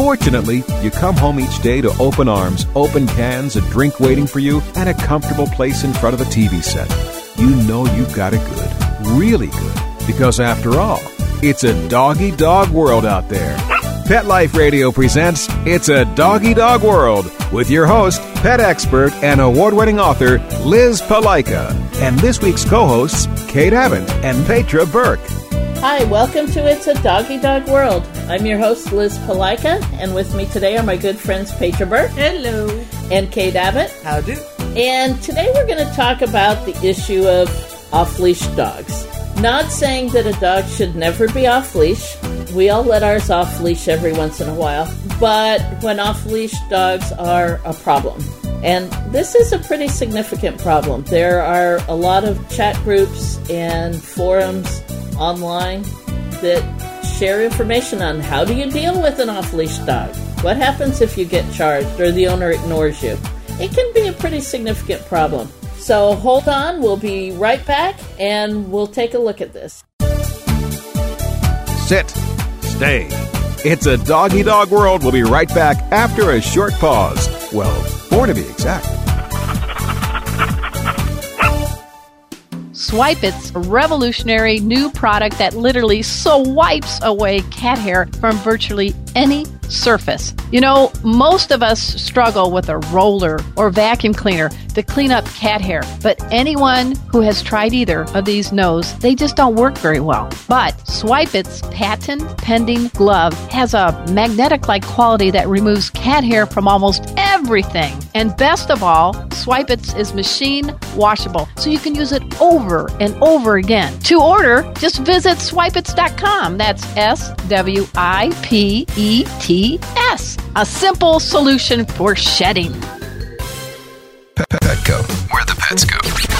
Fortunately, you come home each day to open arms, open cans, a drink waiting for you, and a comfortable place in front of a TV set. You know you've got it good, really good, because after all, it's a doggy dog world out there. Pet Life Radio presents It's a Doggy Dog World with your host, pet expert, and award winning author Liz Palika, and this week's co hosts, Kate Abbott and Petra Burke. Hi, welcome to It's a Doggy Dog World. I'm your host, Liz Palika, and with me today are my good friends, Petra Burke. Hello. And Kate Abbott. How do? And today we're going to talk about the issue of off leash dogs. Not saying that a dog should never be off leash. We all let ours off leash every once in a while. But when off leash dogs are a problem. And this is a pretty significant problem. There are a lot of chat groups and forums online that share information on how do you deal with an off leash dog? What happens if you get charged or the owner ignores you? It can be a pretty significant problem. So hold on, we'll be right back and we'll take a look at this. Sit, stay. It's a doggy dog world. We'll be right back after a short pause. Well, four to be exact. Swipe It's a revolutionary new product that literally swipes away cat hair from virtually any surface. You know, most of us struggle with a roller or vacuum cleaner to clean up cat hair, but anyone who has tried either of these knows they just don't work very well. But Swipets' patent pending glove has a magnetic like quality that removes cat hair from almost everything. And best of all, Swipets is machine washable, so you can use it over and over again. To order, just visit swipets.com. That's S W I P E T S. A simple solution for shedding. Petco, where the pets go.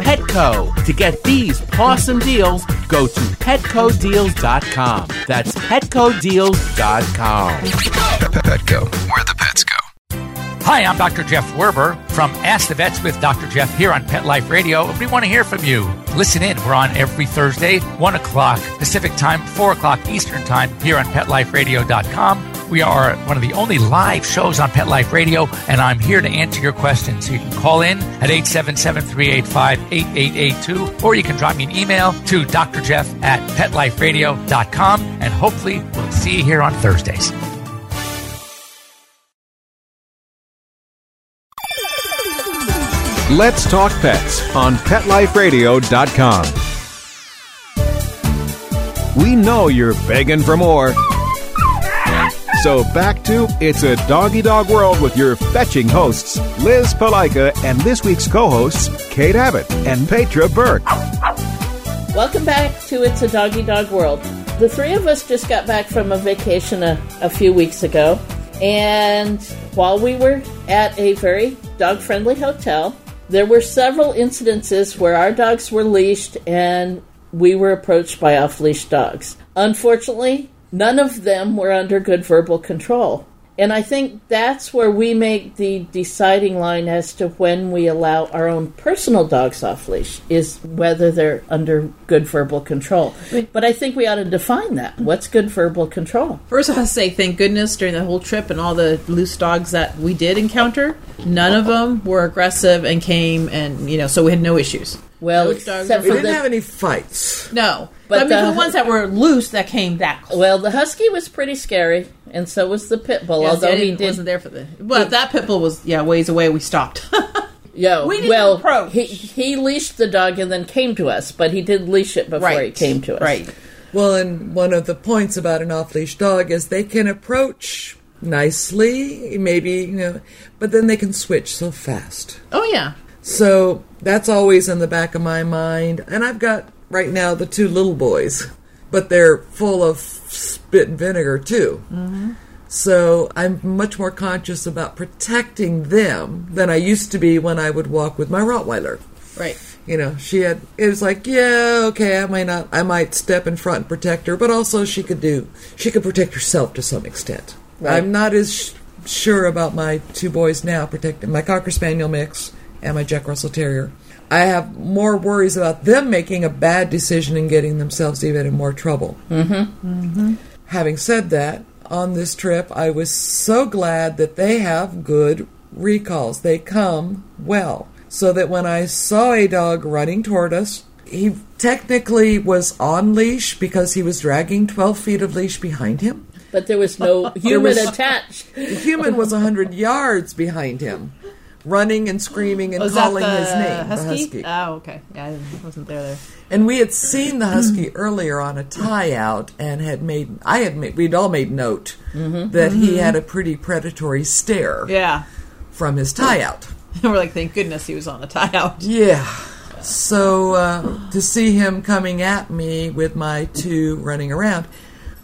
Petco. To get these awesome deals, go to petcodeals.com. That's petcodeals.com. Petco, where the pets go. Hi, I'm Dr. Jeff Werber from Ask the Vets with Dr. Jeff here on Pet Life Radio. We want to hear from you. Listen in. We're on every Thursday, 1 o'clock Pacific time, 4 o'clock Eastern time here on PetLifeRadio.com. We are one of the only live shows on Pet Life Radio, and I'm here to answer your questions. So you can call in at 877-385-8882, or you can drop me an email to drjeff at PetLifeRadio.com, and hopefully we'll see you here on Thursdays. Let's talk pets on PetLifeRadio.com. We know you're begging for more. So back to It's a Doggy Dog World with your fetching hosts, Liz Palika, and this week's co-hosts, Kate Abbott and Petra Burke. Welcome back to It's a Doggy Dog World. The three of us just got back from a vacation a, a few weeks ago, and while we were at a very dog friendly hotel, there were several incidences where our dogs were leashed and we were approached by off leash dogs. Unfortunately, none of them were under good verbal control. And I think that's where we make the deciding line as to when we allow our own personal dogs off leash is whether they're under good verbal control. But I think we ought to define that. What's good verbal control? First, I have to say thank goodness during the whole trip and all the loose dogs that we did encounter, none of them were aggressive and came and you know, so we had no issues. Well, Those dogs except are for We didn't the, have any fights. No, But I mean, the- the ones that were loose that came that close. Well, the husky was pretty scary, and so was the pit bull. Yes, although I he didn't- wasn't there for the. But that pit bull was yeah ways away. We stopped. yeah. we didn't well, approach. he he leashed the dog and then came to us, but he did leash it before he came to us. right. Well, and one of the points about an off leash dog is they can approach nicely, maybe, you know, but then they can switch so fast. Oh yeah. So that's always in the back of my mind. And I've got right now the two little boys, but they're full of spit and vinegar too. Mm-hmm. So I'm much more conscious about protecting them than I used to be when I would walk with my Rottweiler. Right. You know, she had. It was like, yeah, okay, I might not, I might step in front and protect her, but also she could do, she could protect herself to some extent. Right. I'm not as sh- sure about my two boys now protecting my Cocker Spaniel mix and my Jack Russell Terrier. I have more worries about them making a bad decision and getting themselves even in more trouble. Mm-hmm. Having said that, on this trip, I was so glad that they have good recalls. They come well. So that when I saw a dog running toward us, he technically was on leash because he was dragging 12 feet of leash behind him. But there was no human was- attached. The human was 100 yards behind him, running and screaming and Was calling his name, Husky? the husky. Oh, okay. Yeah, I wasn't there there. And we had seen the husky earlier on a tie out and had made I had made we'd all made note that he had a pretty predatory stare Yeah. from his tie out. We're like, thank goodness he was on the tie out. Yeah. So uh, to see him coming at me with my two running around,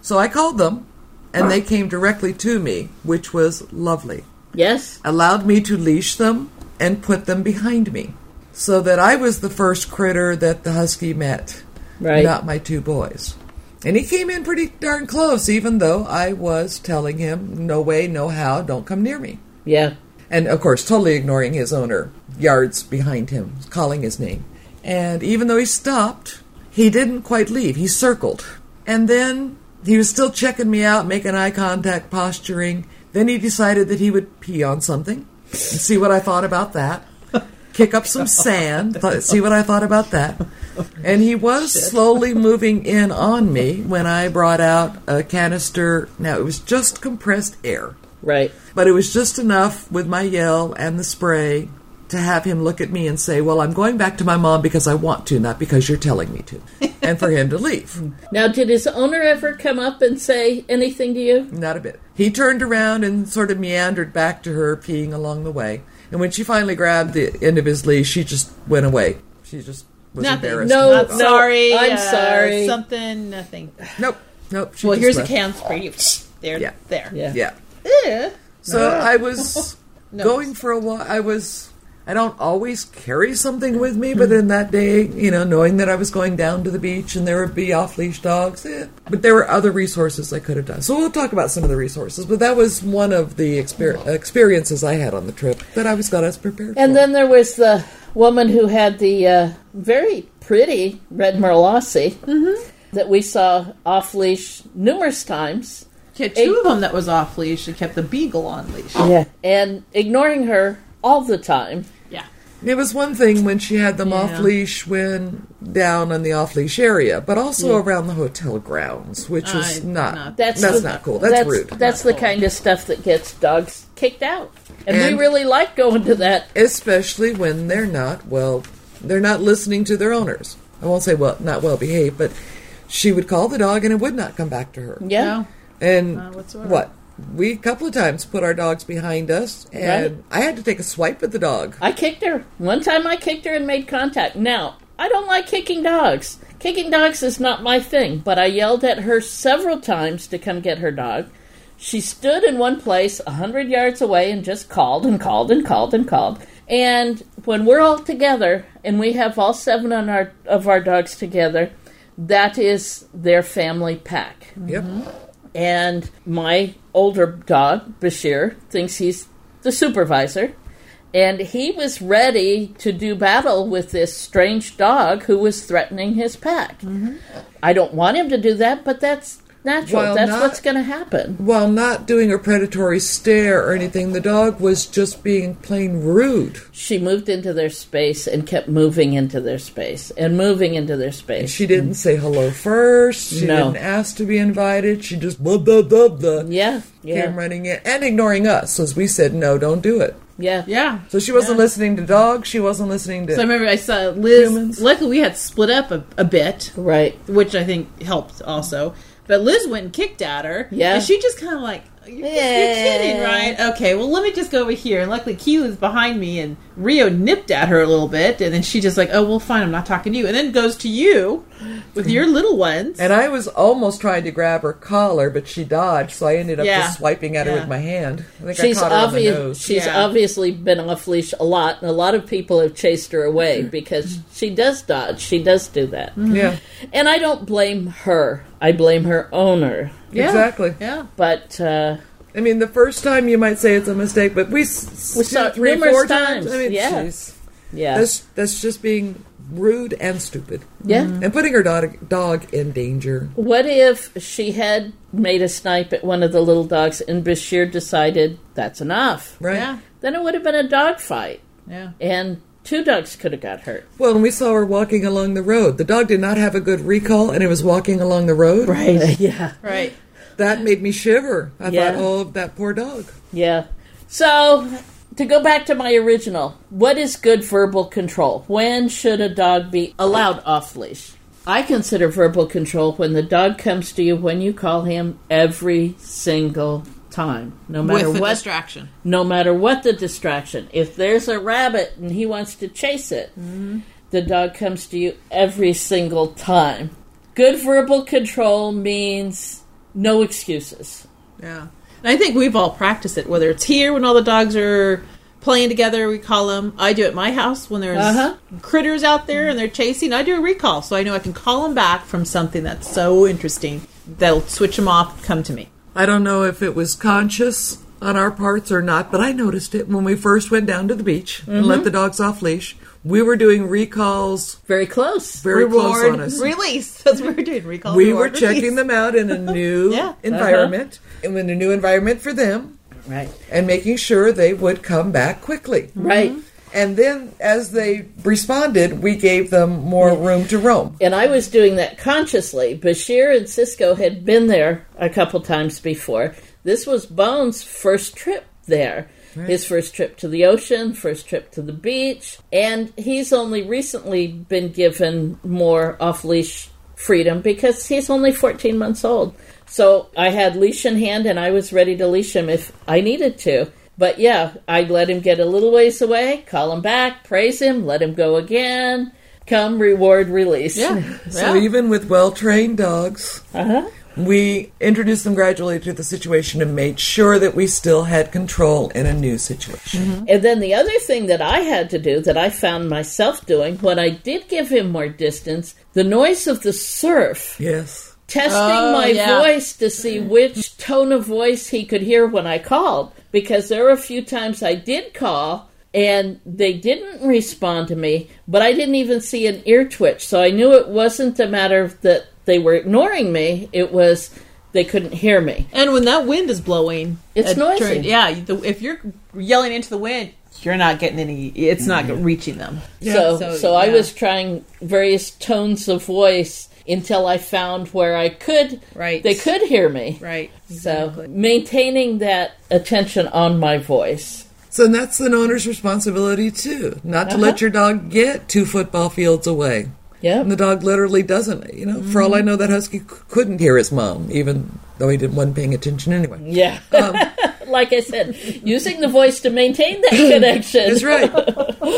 so I called them, and they came directly to me, which was lovely. Yes. Allowed me to leash them and put them behind me, so that I was the first critter that the husky met, Right. not my two boys. And he came in pretty darn close, even though I was telling him, "No way, no how, don't come near me." Yeah. and of course totally ignoring his owner yards behind him calling his name and even though he stopped he didn't quite leave he circled and then he was still checking me out making eye contact posturing then he decided that he would pee on something. And see what i thought about that. Kick up some sand. Th- see what i thought about that. And he was slowly moving in on me when i brought out a canister. Now it was just compressed air. Right. but it was just enough with my yell and the spray to have him look at me and say, Well, I'm going back to my mom because I want to, not because you're telling me to. and for him to leave. Now, did his owner ever come up and say anything to you? Not a bit. He turned around and sort of meandered back to her, peeing along the way. And when she finally grabbed the end of his leash, she just went away. She just was Nothing. embarrassed. No, Not no, sorry. I'm uh, sorry. Something. Nothing. Nope. Nope. She well, here's left. a can spray. You there. Yeah. There. Yeah. Yeah. Yeah. So I was going for a while. I was. I don't always carry something with me, but in that day, you know, knowing that I was going down to the beach and there would be off leash dogs, eh. but there were other resources I could have done. So we'll talk about some of the resources, but that was one of the exper- experiences I had on the trip that I was not as prepared And for. then there was the woman who had the uh, very pretty red merle Aussie that we saw off leash numerous times. She had two of them that was off leash. She kept the beagle on leash. Yeah. And ignoring her all the time. Yeah. It was one thing when she had them Yeah. off leash when down on the off leash area, but also around the hotel grounds, which is not, not- that's, the- not cool. That's, that's rude. That's the kind of stuff that gets dogs kicked out. And, And- we really like going to that. especially when they're not well they're not listening to their owners i won't say well not well behaved but she would call the dog and it would not come back to her Yeah. And Not what we a couple of times put our dogs behind us and Right. i had to take a swipe at the dog I kicked her. One time I kicked her and made contact. Now, I don't like kicking dogs. Kicking dogs is not my thing, but I yelled at her several times to come get her dog. She stood in one place a hundred yards away and just called and called and called and called. And when we're all together and we have all seven on our, of our dogs together, that is their family pack. yep mm-hmm. And my older dog, Bashir, thinks he's the supervisor. And he was ready to do battle with this strange dog who was threatening his pack. Mm-hmm. I don't want him to do that, but that's natural. While That's not- what's going to happen. While not doing a predatory stare or anything, the dog was just being plain rude. She moved into their space and kept moving into their space and moving into their space. She didn't say hello first. She No. didn't ask to be invited. She just blah blah blah blah. Yeah, yeah. Came running in and ignoring us as we said no, don't do it. Yeah. Yeah. So she wasn't listening to dogs. She wasn't listening to. So I remember I saw Liz. Humans. Luckily, we had split up a, a bit, Right. which I think helped also. But Liz went and kicked at her. Yeah. And she just kind of like, you're, just- you're kidding, right? Okay, well, let me just go over here. And luckily, Keely's behind me, and Rio nipped at her a little bit. And then she just like, oh, well, fine, I'm not talking to you. And then goes to you with your little ones. and I was almost trying to grab her collar, but she dodged, so I ended up Yeah. just swiping at her with my hand. I think She's I caught her on the nose. She's Yeah. obviously been off leash a lot, and a lot of people have chased her away mm-hmm. because she does dodge. She does do that, yeah, and I don't blame her. I blame her owner. Yeah. exactly. Yeah. But uh, I mean, the first time you might say it's a mistake, but we, We saw it three, numerous four times. times. I mean, Yeah. jeez. yeah, that's that's just being rude and stupid, yeah. and putting her dog dog in danger. What if she had made a snipe at one of the little dogs, and Bashir decided that's enough? Right. Yeah. Then it would have been a dog fight, Yeah. and two dogs could have got hurt. Well, and we saw her walking along the road. The dog did not have a good recall, and it was walking along the road. Right. yeah. Right. That made me shiver. I Yeah. thought, oh, that poor dog. Yeah. So, to go back to my original, what is good verbal control? When should a dog be allowed off leash? I consider verbal control when the dog comes to you when you call him every single time, no matter what distraction. no matter what the distraction. If there's a rabbit and he wants to chase it, the dog comes to you every single time. Good verbal control means no excuses. Yeah. And I think we've all practiced it, whether it's here when all the dogs are playing together, we call them. I do it at my house when there's Uh-huh. critters out there and they're chasing. I do a recall so I know I can call them back from something that's so interesting that'll switch them off, come to me. I don't know if it was conscious on our parts or not, but I noticed it when we first went down to the beach and let mm-hmm. the dogs off leash. We were doing recalls Very close. very close on us. release. That's what we're doing. Recalls. we were reward, checking release. them out in a new Yeah. Uh-huh. environment, and in a new environment for them, Right. and making sure they would come back quickly. Right. And then, as they responded, we gave them more room to roam. And I was doing that consciously. Bashir and Cisco had been there a couple times before. This was Bones' first trip there. His first trip to the ocean, first trip to the beach, and he's only recently been given more off leash freedom because he's only 14 months old. So I had leash in hand and I was ready to leash him if I needed to. But yeah, I'd let him get a little ways away, call him back, praise him, let him go again. Come, reward, release. Yeah. So yeah. even with well-trained dogs, Uh-huh. we introduced them gradually to the situation and made sure that we still had control in a new situation. And then the other thing that I had to do that I found myself doing when I did give him more distance, the noise of the surf, Yes. Testing Oh, my yeah. voice to see which tone of voice he could hear when I called. Because there were a few times I did call and they didn't respond to me, but I didn't even see an ear twitch. So I knew it wasn't a matter of that they were ignoring me, it was they couldn't hear me. And when that wind is blowing, It's it noisy. turn- yeah, the, if you're yelling into the wind, you're not getting any. It's not mm-hmm. reaching them. so, so, so, I was trying various tones of voice until I found where I could, Right. they could hear me. Right. So maintaining that attention on my voice. So that's an owner's responsibility too, not to let your dog get two football fields away. Yeah. And the dog literally doesn't. You know, for all I know, that husky c- couldn't hear his mom, even though he didn't wasn't paying attention anyway. Yeah. Um, like I said, using the voice to maintain that connection. That's right.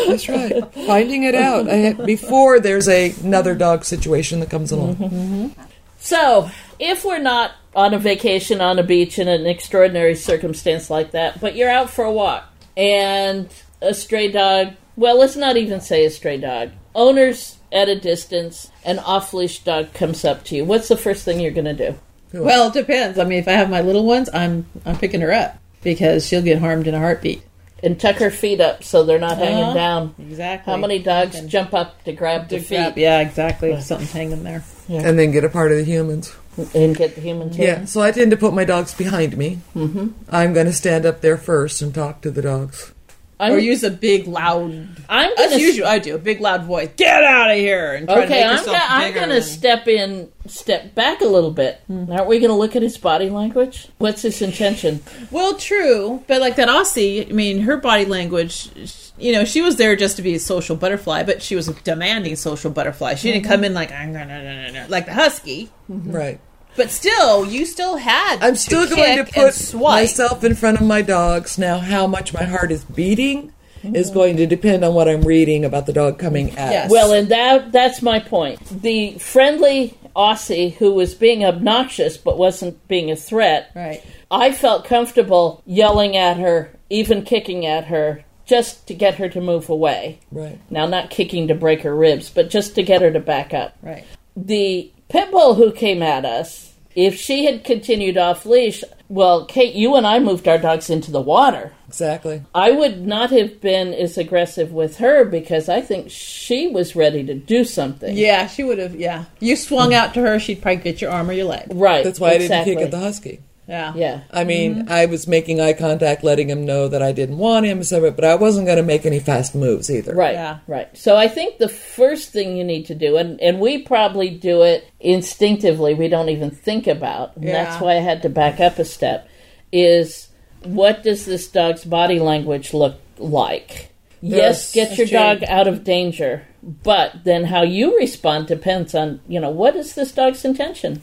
That's right. Finding it out before there's a, another dog situation that comes along. Mm-hmm. Mm-hmm. So, if we're not on a vacation on a beach in an extraordinary circumstance like that, but you're out for a walk and a stray dog, well, let's not even say a stray dog, owner's at a distance, an off leash dog comes up to you, what's the first thing you're going to do? Well, it depends. I mean, if I have my little ones, I'm I'm picking her up because she'll get harmed in a heartbeat. And tuck her feet up so they're not hanging Uh-huh. down. Exactly. How many dogs jump up to grab the To feet? grab- Yeah, exactly. If something's hanging there. And then get a part of the humans. and get the humans. tail. Yeah, so I tend to put my dogs behind me. Mm-hmm. I'm going to stand up there first and talk to the dogs. I'm, or use a big loud. I'm That's gonna usually I do a big loud voice. Get out of here! And try to Okay, make I'm yourself gonna, I'm gonna than- step in, step back a little bit. Hmm. Aren't we gonna look at his body language? What's his intention? Well, true, but like that Aussie, I mean, her body language. You know, she was there just to be a social butterfly, but she was a demanding social butterfly. She didn't mm-hmm. come in like "I'm gonna- no, no, no," like the husky. Mm-hmm. Right. But still, you still had. I'm still to going to kick and put swipe. myself in front of my dogs. Now, how much my heart is beating Mm-hmm. is going to depend on what I'm reading about the dog coming at Yes. Well, and that that's my point. The friendly Aussie who was being obnoxious but wasn't being a threat. Right. I felt comfortable yelling at her, even kicking at her, just to get her to move away. Right. Now, not kicking to break her ribs, but just to get her to back up. Right. the pit bull who came at us, if she had continued off leash, well, Kate, you and I moved our dogs into the water. Exactly. I would not have been as aggressive with her because I think she was ready to do something. Yeah, she would have. Yeah, you swung out to her, she'd probably get your arm or your leg. Right. That's why exactly. I didn't kick at the husky. Yeah. Yeah. I mean, Mm-hmm. I was making eye contact, letting him know that I didn't want him, so- but I wasn't going to make any fast moves either. Right, Yeah. right. So I think the first thing you need to do, and, and we probably do it instinctively, we don't even think about, and Yeah. that's why I had to back up a step, is what does this dog's body language look like? yes, Yes, get your true. dog out of danger, but then how you respond depends on, you know, what is this dog's intention?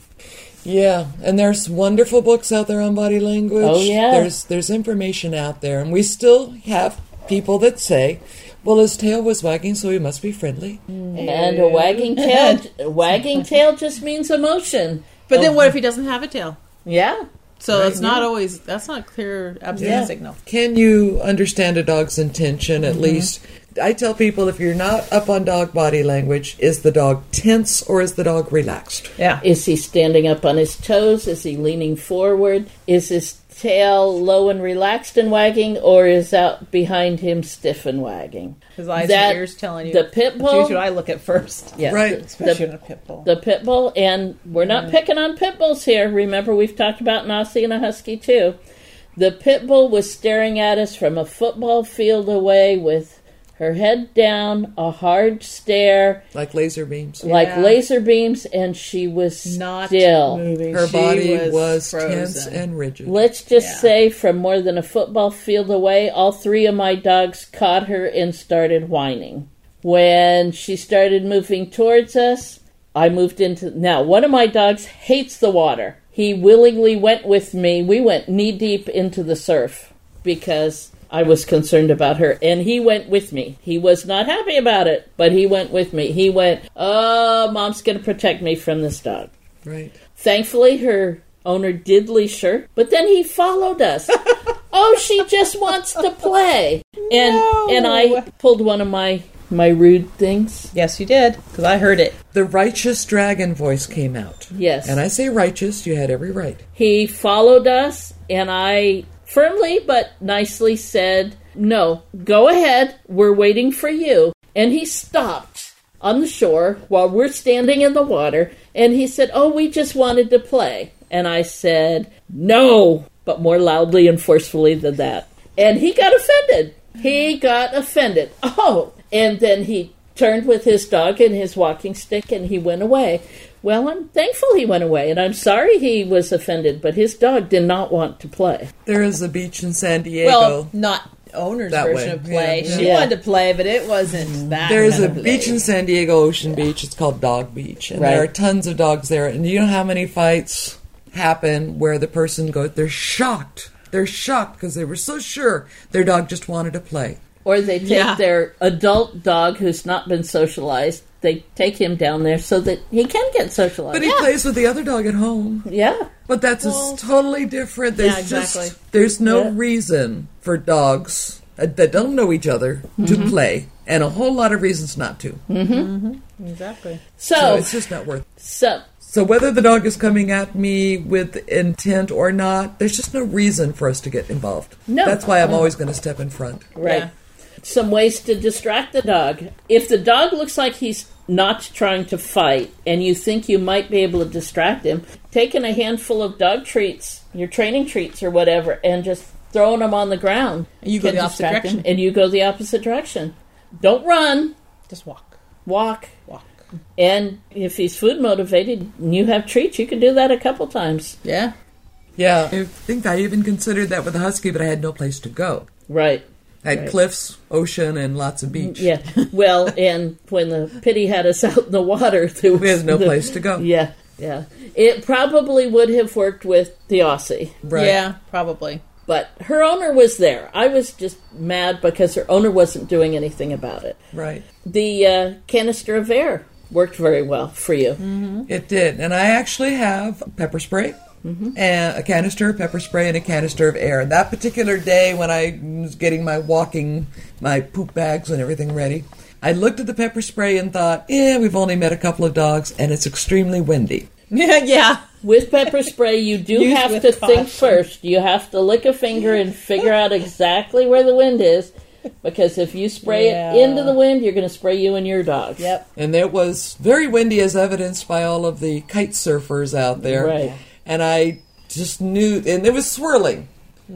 Yeah, and there's wonderful books out there on body language. Oh, yeah. There's there's information out there, and we still have people that say, "Well, his tail was wagging, so he must be friendly." And a wagging tail, a wagging tail just means emotion. But then, what if he doesn't have a tail? Yeah. So it's not always. That's not clear, absolute Yeah. signal. Can you understand a dog's intention Mm-hmm. at least? I tell people if you're not up on dog body language, is the dog tense or is the dog relaxed? Yeah. Is he standing up on his toes? Is he leaning forward? Is his tail low and relaxed and wagging, or is out behind him stiff and wagging? His eyes That- and ears telling you. the pit bull- usually what I look at first. Yeah, Right. The, Especially the, in a pit bull. the pit bull, and we're not picking on pit bulls here. Remember, we've talked about an Aussie and a Husky too. The pit bull was staring at us from a football field away with her head down, a hard stare, Like laser beams. like Yeah. laser beams, and she was not still. moving. Her She body was, frozen. tense and rigid. Let's just Yeah. say from more than a football field away, all three of my dogs caught her and started whining. When she started moving towards us, I moved into. Now, one of my dogs hates the water. He willingly went with me. We went knee deep into the surf because I was concerned about her, and he went with me. He was not happy about it, but he went with me. He went, Oh, mom's going to protect me from this dog. right. Thankfully, her owner did leash her, but then he followed us. oh, she just wants to play, and No. and I pulled one of my my rude things. Yes, you did because I heard it. The righteous dragon voice came out. Yes, And I say righteous, you had every right. he followed us, and I firmly but nicely said, "No, go ahead. We're waiting for you." And he stopped on the shore while we're standing in the water, and he said, "Oh, we just wanted to play." And I said, "No," but more loudly and forcefully than that. And he got offended. He got offended. Oh, and then he turned with his dog and his walking stick and he went away. Well, I'm thankful he went away, and I'm sorry he was offended, but his dog did not want to play. There is a beach in San Diego. Well, not owner's That version way, of play. yeah, She yeah. wanted to play, but it wasn't mm-hmm. that. There's a of beach in San Diego, Ocean Beach. It's called Dog Beach, and Right. there are tons of dogs there. And you know how many fights happen where the person goes, they're shocked. They're shocked because they were so sure their dog just wanted to play. Or they take Yeah. their adult dog who's not been socialized, they take him down there so that he can get socialized. But he plays with the other dog at home. yeah. But that's a s- totally different. There's Yeah, exactly. just there's no Yeah. reason for dogs uh, that don't know each other to Mm-hmm. play, and a whole lot of reasons not to. exactly. So So, it's just not worth. so So whether the dog is coming at me with intent or not, there's just no reason for us to get involved. No. That's why I'm always going to step in front. right. Yeah. Some ways to distract the dog. If the dog looks like he's not trying to fight and you think you might be able to distract him, taking a handful of dog treats, your training treats or whatever, and just throwing them on the ground. And you go the opposite distract him, direction. and you go the opposite direction. Don't run, Just walk. walk. Walk. And if he's food motivated and you have treats, you can do that a couple times. Yeah. Yeah. I think I even considered that with a husky, but I had no place to go. Right. I had Right. cliffs, ocean, and lots of beach. Yeah. Well, and when the pittie had us out in the water, there was We had no the- place to go. Yeah, yeah. It probably would have worked with the Aussie, Right. Yeah, probably. but her owner was there. I was just mad because her owner wasn't doing anything about it. Right. The uh, canister of air worked very well for you. It did. And I actually have pepper spray. Mm-hmm. And a canister of pepper spray and a canister of air. And that particular day when I was getting my walking, my poop bags and everything ready, I looked at the pepper spray and thought, yeah, we've only met a couple of dogs and it's extremely windy. Yeah, yeah. With pepper spray, you do Use have to caution. think first. You have to lick a finger and figure out exactly where the wind is. Because if you spray Yeah. it into the wind, you're going to spray you and your dog. Yep. And it was very windy, as evidenced by all of the kite surfers out there. Right. And I just knew, and it was swirling.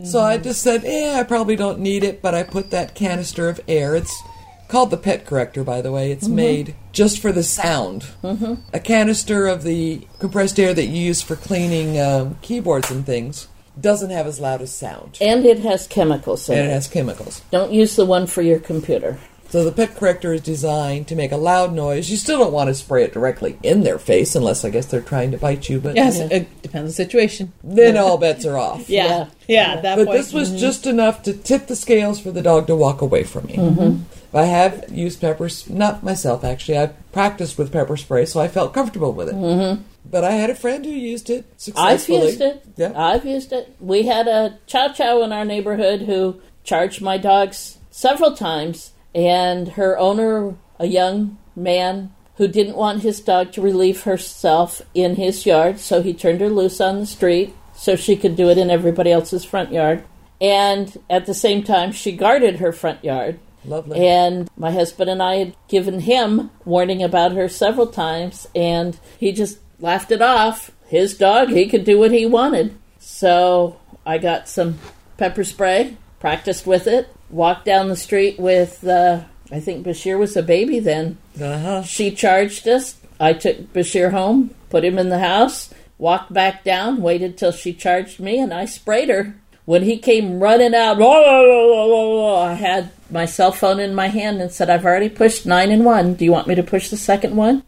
So I just said, eh, I probably don't need it, but I put that canister of air. It's called the Pet Corrector, by the way. It's made just for the sound. Mm-hmm. A canister of the compressed air that you use for cleaning um, keyboards and things doesn't have as loud a sound. And it has chemicals in And it it. has chemicals. Don't use the one for your computer. So the pet corrector is designed to make a loud noise. You still don't want to spray it directly in their face unless I guess they're trying to bite you, but Yes, it depends on the situation. then all bets are off. Yeah. Yeah, at that But point. this was mm-hmm. just enough to tip the scales for the dog to walk away from me. Mm-hmm. I have used pepper, s- not myself actually. I've practiced with pepper spray, so I felt comfortable with it. Mm-hmm. But I had a friend who used it successfully. I've successfully. used it. Yeah. I've used it. We had a chow chow in our neighborhood who charged my dogs several times, and her owner, a young man who didn't want his dog to relieve herself in his yard, so he turned her loose on the street so she could do it in everybody else's front yard. And at the same time, she guarded her front yard. Lovely. And my husband and I had given him warning about her several times, and he just laughed it off. His dog, he could do what he wanted. So I got some pepper spray, practiced with it, walked down the street with, uh, I think Bashir was a baby then. Uh-huh. She charged us. I took Bashir home, put him in the house, walked back down, waited till she charged me, and I sprayed her. When he came running out, I had my cell phone in my hand and said, I've already pushed nine and one. Do you want me to push the second one?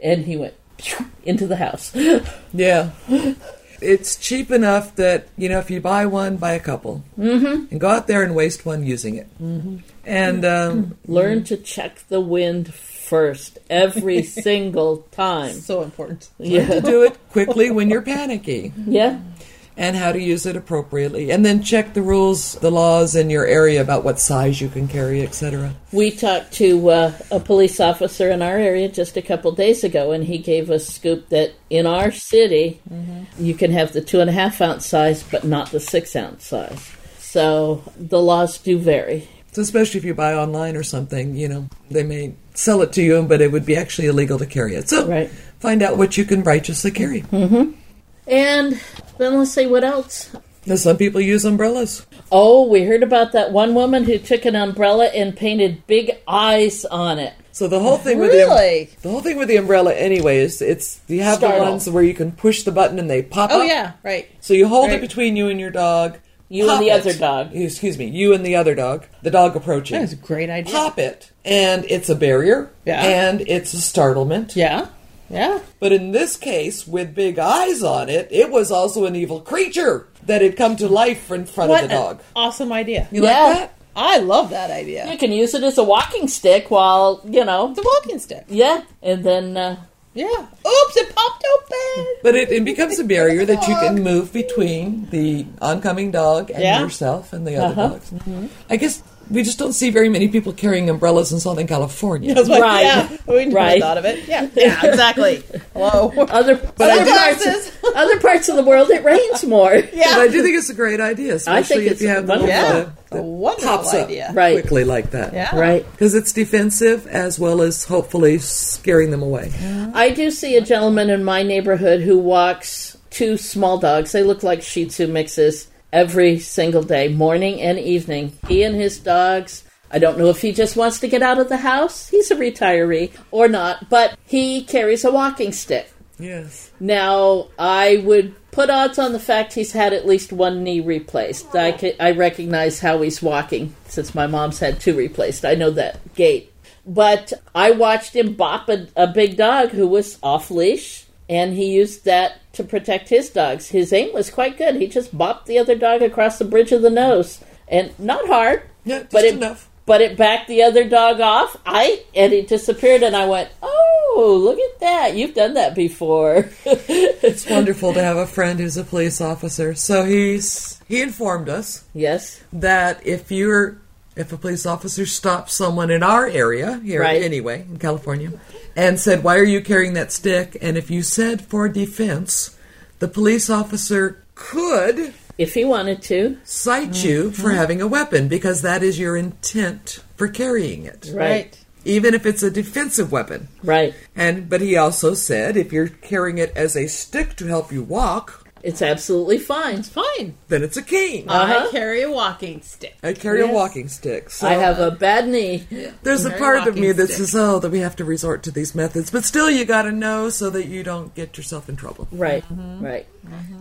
And he went into the house. Yeah. It's cheap enough that, you know, if you buy one, buy a couple. Mm-hmm. And go out there and waste one using it. Mm-hmm. And um, Learn to check the wind first every single time. so important. Yeah. do it quickly when you're panicky. Yeah. And how to use it appropriately. And then check the rules, the laws in your area about what size you can carry, etc. We talked to uh, a police officer in our area just a couple days ago, and he gave us scoop that in our city, you can have the two and a half ounce size, but not the six ounce size. So the laws do vary. So especially if you buy online or something, you know, they may sell it to you, but it would be actually illegal to carry it. So Right. find out what you can righteously carry. And then let's see what else. Now, some people use umbrellas. Oh, we heard about that one woman who took an umbrella and painted big eyes on it. So the whole thing with um, Really? the the whole thing with the umbrella anyway is it's you have Startle. the ones where you can push the button and they pop Oh up. yeah, right. So you hold it between you and your dog. You and the it. other dog. Excuse me, you and the other dog. The dog approaching. That was a great idea. Pop it, and it's a barrier. Yeah. And it's a startlement. Yeah, yeah. But in this case, with big eyes on it, it was also an evil creature that had come to life in front What of the an dog. awesome idea. You Yeah. like that? I love that idea. You can use it as a walking stick while, you know, The walking stick. yeah, and then uh, Yeah. Oops! It popped open. But it, it becomes a barrier that you can move between the oncoming dog and Yeah. yourself and the other Uh-huh. dogs. I guess we just don't see very many people carrying umbrellas in Southern California. That's Right. Yeah, we never Right. thought of it. Yeah, yeah, exactly. Hello. Other, other, I do- parts, other parts of the world, it rains more. Yeah. But I do think it's a great idea, especially it's if you have the wonderful. little Yeah. uh, A that wonderful pops up idea. Right. quickly like that. Yeah. Right. Because it's defensive as well as hopefully scaring them away. I do see a gentleman in my neighborhood who walks two small dogs. They look like Shih Tzu mixes every single day, morning and evening. He and his dogs. I don't know if he just wants to get out of the house. He's a retiree or not, but he carries a walking stick. Yes. Now, I would put odds on the fact he's had at least one knee replaced. I, ca- I recognize how he's walking since my mom's had two replaced. I know that gait. But I watched him bop a, a big dog who was off leash, and he used that to protect his dogs. His aim was quite good. He just bopped the other dog across the bridge of the nose, and not hard, Yeah, just but it, enough. but it backed the other dog off. I and it disappeared, and I went, "Oh, look at that! You've done that before." It's wonderful to have a friend who's a police officer. So he's he informed us yes, that if you're if a police officer stops someone in our area here Right. anyway in California and said why are you carrying that stick and if you said for defense the police officer could if he wanted to. cite you for mm-hmm. having a weapon because that is your intent for carrying it Right, even if it's a defensive weapon right. and but he also said if you're carrying it as a stick to help you walk It's absolutely fine. It's fine. then it's a cane Uh-huh. I carry a walking stick. I carry Yes. a walking stick so I have a bad knee. There's a part of me that stick. says, "Oh, that we have to resort to these methods," but still, you got to know so that you don't get yourself in trouble. Right, right.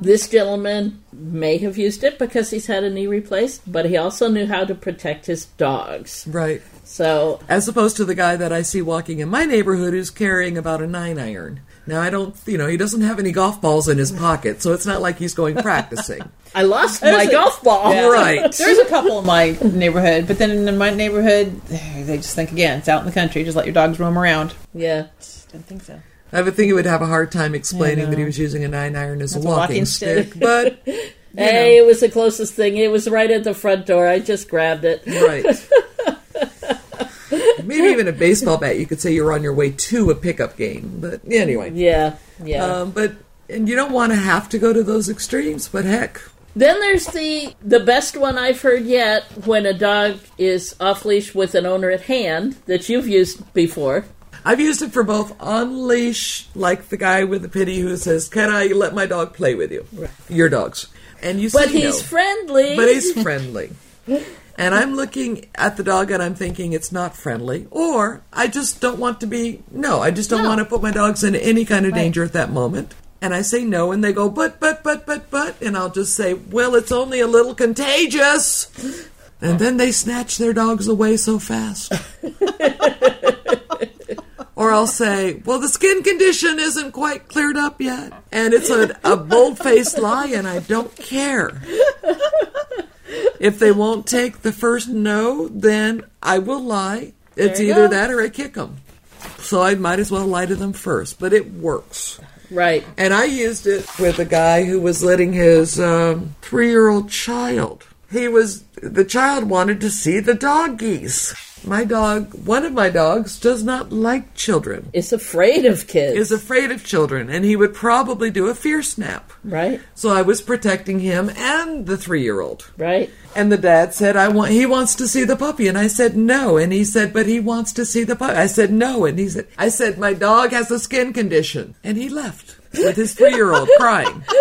This gentleman may have used it because he's had a knee replaced, but he also knew how to protect his dogs. Right. So, As opposed to the guy that I see walking in my neighborhood who's carrying about a nine iron. Now, I don't, you know, he doesn't have any golf balls in his pocket, so it's not like he's going practicing. I lost my a- golf ball. Right. There's a couple in my neighborhood, but then in my neighborhood, they just think again, it's out in the country. Just let your dogs roam around. Yeah. Didn't think so. I would think he would have a hard time explaining that he was using a nine iron as a a walking, walking stick, stick. but Hey, it was the closest thing. It was right at the front door. I just grabbed it. right. Maybe even a baseball bat, you could say you're on your way to a pickup game. But anyway. Yeah, yeah. Um, but and you don't want to have to go to those extremes, but heck, Then there's the the best one I've heard yet when a dog is off leash with an owner at hand that you've used before. I've used it for both on leash, like the guy with the pittie who says, "Can I let my dog play with you?" Your dogs, and you But he's no. friendly. but he's friendly. And I'm looking at the dog and I'm thinking it's not friendly, or I just don't want to be. No, I just don't want to put my dogs in any kind of danger at that moment. And I say no, and they go, but, but, but, but, but, and I'll just say, well, it's only a little contagious. And then they snatch their dogs away so fast. Or I'll say, well, the skin condition isn't quite cleared up yet. And it's a, a bold faced lie, and I don't care. If they won't take the first no, then I will lie. It's either go. that or I kick them. So I might as well lie to them first. But it works. right. And I used it with a guy who was letting his um, three year old child. He was, the child wanted to see the doggies. My dog, one of my dogs, does not like children, Is afraid of kids. is afraid of children, and he would probably do a fear snap. right. So I was protecting him and the three year old. Right. And the dad said, I want, he wants to see the puppy. And I said, no. And he said, but he wants to see the puppy. I said, no. And he said, I said, my dog has a skin condition. And he left with his three year old crying.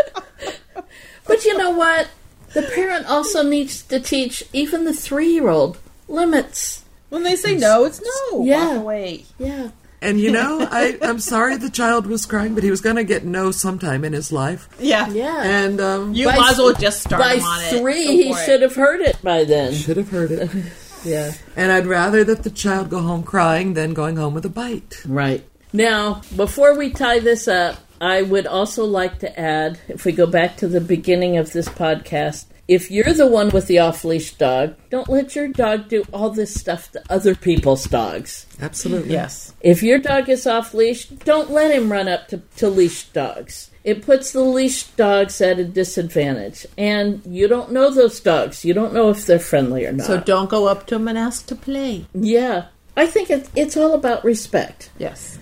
But you know what? The parent also needs to teach even the three year old limits. When they say no, it's no. Yeah. Walk away. Yeah. And you know, I, I'm sorry the child was crying, but he was going to get no sometime in his life. Yeah. Yeah. And um, You By might as well just start By him on it. three, Go he should have heard it by then. should have heard it. Yeah. And I'd rather that the child go home crying than going home with a bite. Right. Now, before we tie this up, I would also like to add if we go back to the beginning of this podcast, If you're the one with the off leash dog, don't let your dog do all this stuff to other people's dogs. Absolutely. Yes. If your dog is off leash, don't let him run up to, to leash dogs. It puts the leash dogs at a disadvantage. And you don't know those dogs. You don't know if they're friendly or not. So don't go up to them and ask to play. yeah. I think it, it's all about respect. Yes.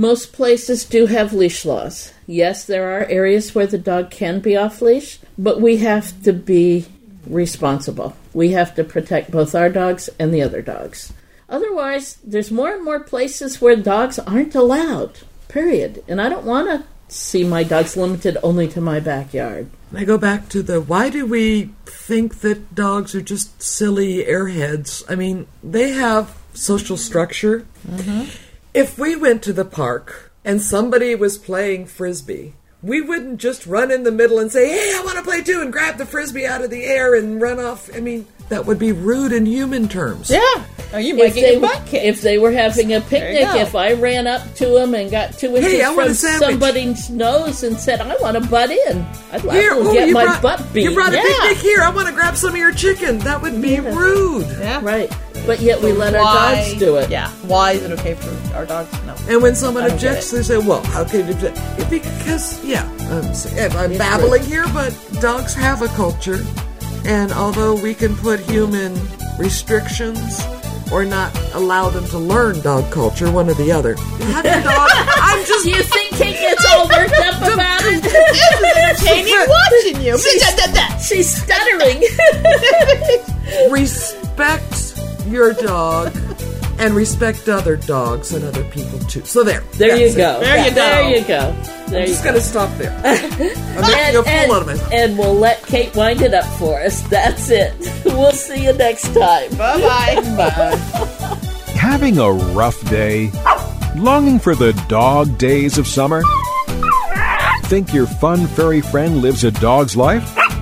Most places do have leash laws. Yes, there are areas where the dog can be off leash, but we have to be responsible. We have to protect both our dogs and the other dogs. Otherwise, there's more and more places where dogs aren't allowed, period. And I don't want to see my dogs limited only to my backyard. I go back to the why do we think that dogs are just silly airheads? I mean, they have social structure. Mm-hmm. If we went to the park and somebody was playing frisbee, we wouldn't just run in the middle and say, "Hey, I want to play too," and grab the frisbee out of the air and run off. I mean, that would be rude in human terms. Yeah. Oh, you might If get they, your butt kicked. if they were having a picnic, if I ran up to them and got two inches Hey, I from a somebody's nose and said, "I want to butt in," I'd like Here, to oh, get my brought, butt beat. You brought a yeah. picnic here. I want to grab some of your chicken. That would be Yeah. rude. yeah. Right. But yet we let our dogs do it. Yeah. Why is it okay for our dogs? No. And when someone I don't get objects, they say, "Well, how can you?" object?" Because, yeah, I'm, s- I'm It's babbling here, but dogs have a culture, and although we can put human restrictions or not allow them to learn dog culture, one or the other. Have your dog. I'm just. Do you think he gets all worked up about it? Entertaining watching you. She's stuttering. respect your dog and respect other dogs and other people too. So there. There you That's it. go. There you go. There you go. There I'm just go. going to stop there. I'm making And, a fool and- out of myself. and we'll let Kate wind it up for us. That's it. We'll see you next time. Bye bye. Bye. Having a rough day? Longing for the dog days of summer? Think your fun furry friend lives a dog's life?